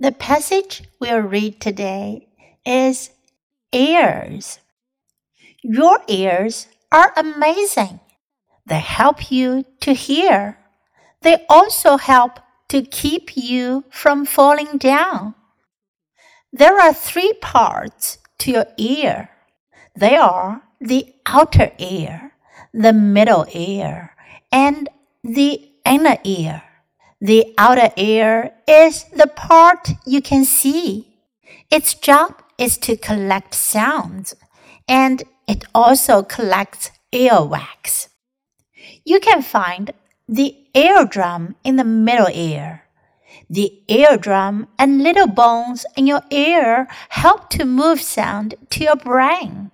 The passage we'll read today is ears. Your ears are amazing. They help you to hear. They also help to keep you from falling down. There are three parts to your ear. They are the outer ear, the middle ear, and the inner ear. The outer ear is the part you can see. Its job is to collect sounds, and it also collects earwax. You can find the eardrum in the middle ear. The eardrum and little bones in your ear help to move sound to your brain.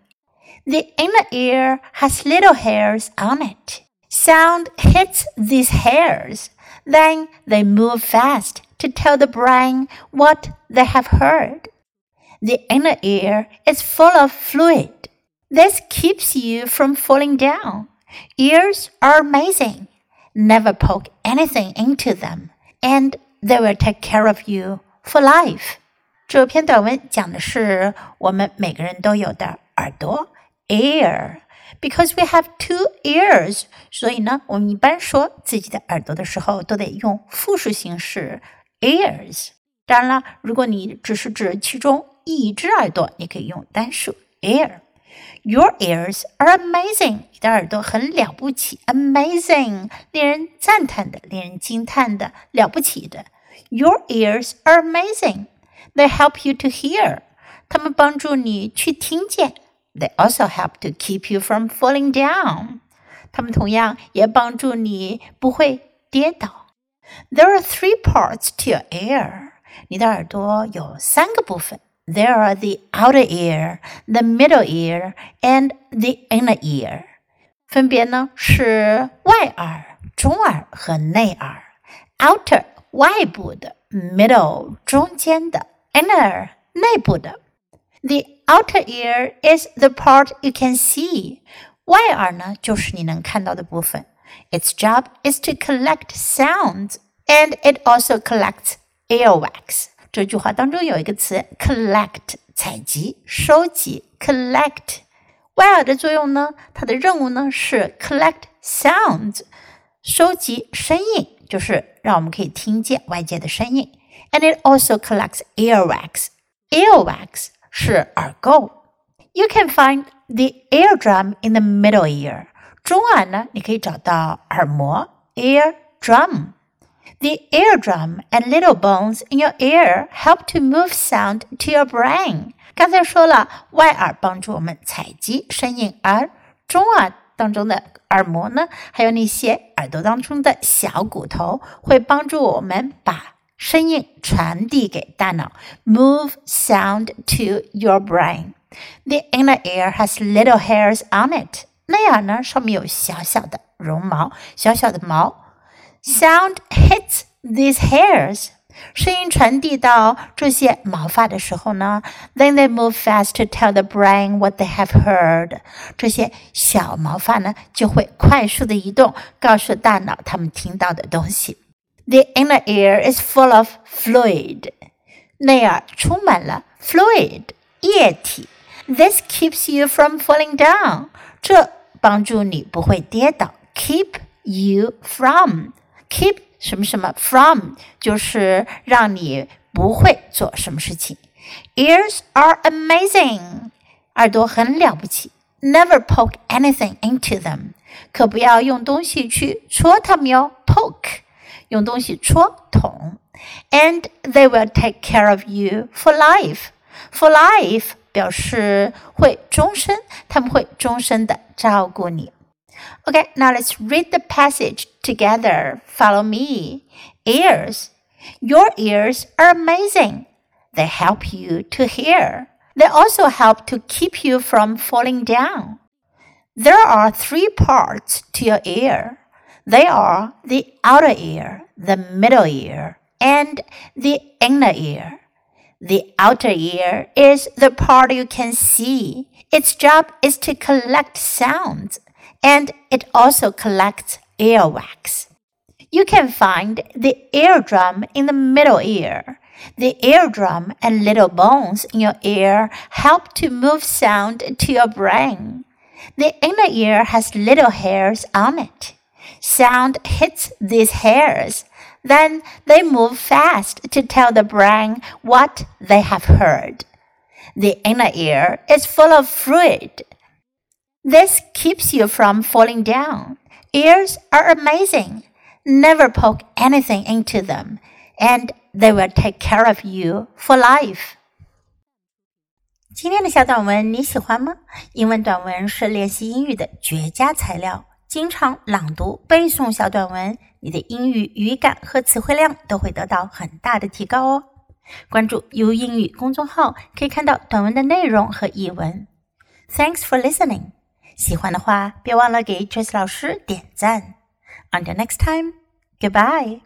The inner ear has little hairs on it. Sound hits these hairs, then they move fast to tell the brain what they have heard. The inner ear is full of fluid. This keeps you from falling down. Ears are amazing. Never poke anything into them, and they will take care of you for life. 这篇短文讲的是我们每个人都有的耳朵 ear。 Because we have two ears，所以呢，我们一般说自己的耳朵的时候，都得用复数形式 ears。当然了，如果你只是指其中一只耳朵，你可以用单数 ear。Your ears are amazing，你的耳朵很了不起，amazing，令人赞叹的，令人惊叹的，了不起的。Your ears are amazing. They help you to hear. 他们帮助你去听见。they also help to keep you from falling down. 它们同样也帮助你不会跌倒。There are three parts to your ear. 你的耳朵有三个部分。There are the outer ear, the middle ear, and the inner ear. 分别呢是外耳、中耳和内耳。Outer 外部的，middle 中间的，inner 内部的。The outer ear is the part you can see. 外耳呢，就是你能看到的部分。Its job is to collect sounds, and it also collects earwax. 这句话当中有一个词 collect，采集、收集。collect 外耳的作用呢，它的任务呢是 collect sounds，收集声音，就是让我们可以听见外界的声音。And it also collects earwax. Earwax 是耳垢。You can find the eardrum in the middle ear。中耳呢，你可以找到耳膜 eardrum。The eardrum and little bones in your ear help to move sound to your brain。刚才说了，外耳帮助我们采集声音，而中耳当中的耳膜呢，还有那些耳朵当中的小骨头，会帮助我们把 声音传递给大脑，move sound to your brain. The inner ear has little hairs on it. 内耳呢，上面有小小的绒毛，小小的毛。Sound hits these hairs. 声音传递到这些毛发的时候呢，then they move fast to tell the brain what they have heard。这些小毛发呢，就会快速的移动，告诉大脑他们听到的东西。the inner ear is full of fluid. 内耳充满了 fluid 液体。This keeps you from falling down. 这帮助你不会跌倒。Keep you from keep 什么什么 from 就是让你不会做什么事情。Ears are amazing. 耳朵很了不起。Never poke anything into them. 可不要用东西去戳它们哟。Poke 用东西戳捅，and they will take care of you for life. For life 表示会终身，他们会终身的照顾你。Okay, now let's read the passage together. Follow me. Ears. Your ears are amazing. They help you to hear. They also help to keep you from falling down. There are three parts to your ear. they are the outer ear, the middle ear, and the inner ear. The outer ear is the part you can see. Its job is to collect sounds, and it also collects earwax. You can find the eardrum in the middle ear. The eardrum and little bones in your ear help to move sound to your brain. The inner ear has little hairs on it. Sound hits these hairs. Then they move fast to tell the brain what they have heard. The inner ear is full of fluid. This keeps you from falling down. Ears are amazing. Never poke anything into them, and they will take care of you for life. 今天的小短文你喜欢吗？英文短文是练习英语的绝佳材料。 经常朗读、背诵小短文，你的英语语感和词汇量都会得到很大的提高哦。关注“ U 英语”公众号，可以看到短文的内容和译文。Thanks for listening。喜欢的话，别忘了给 Trace 老师点赞。Until next time, goodbye.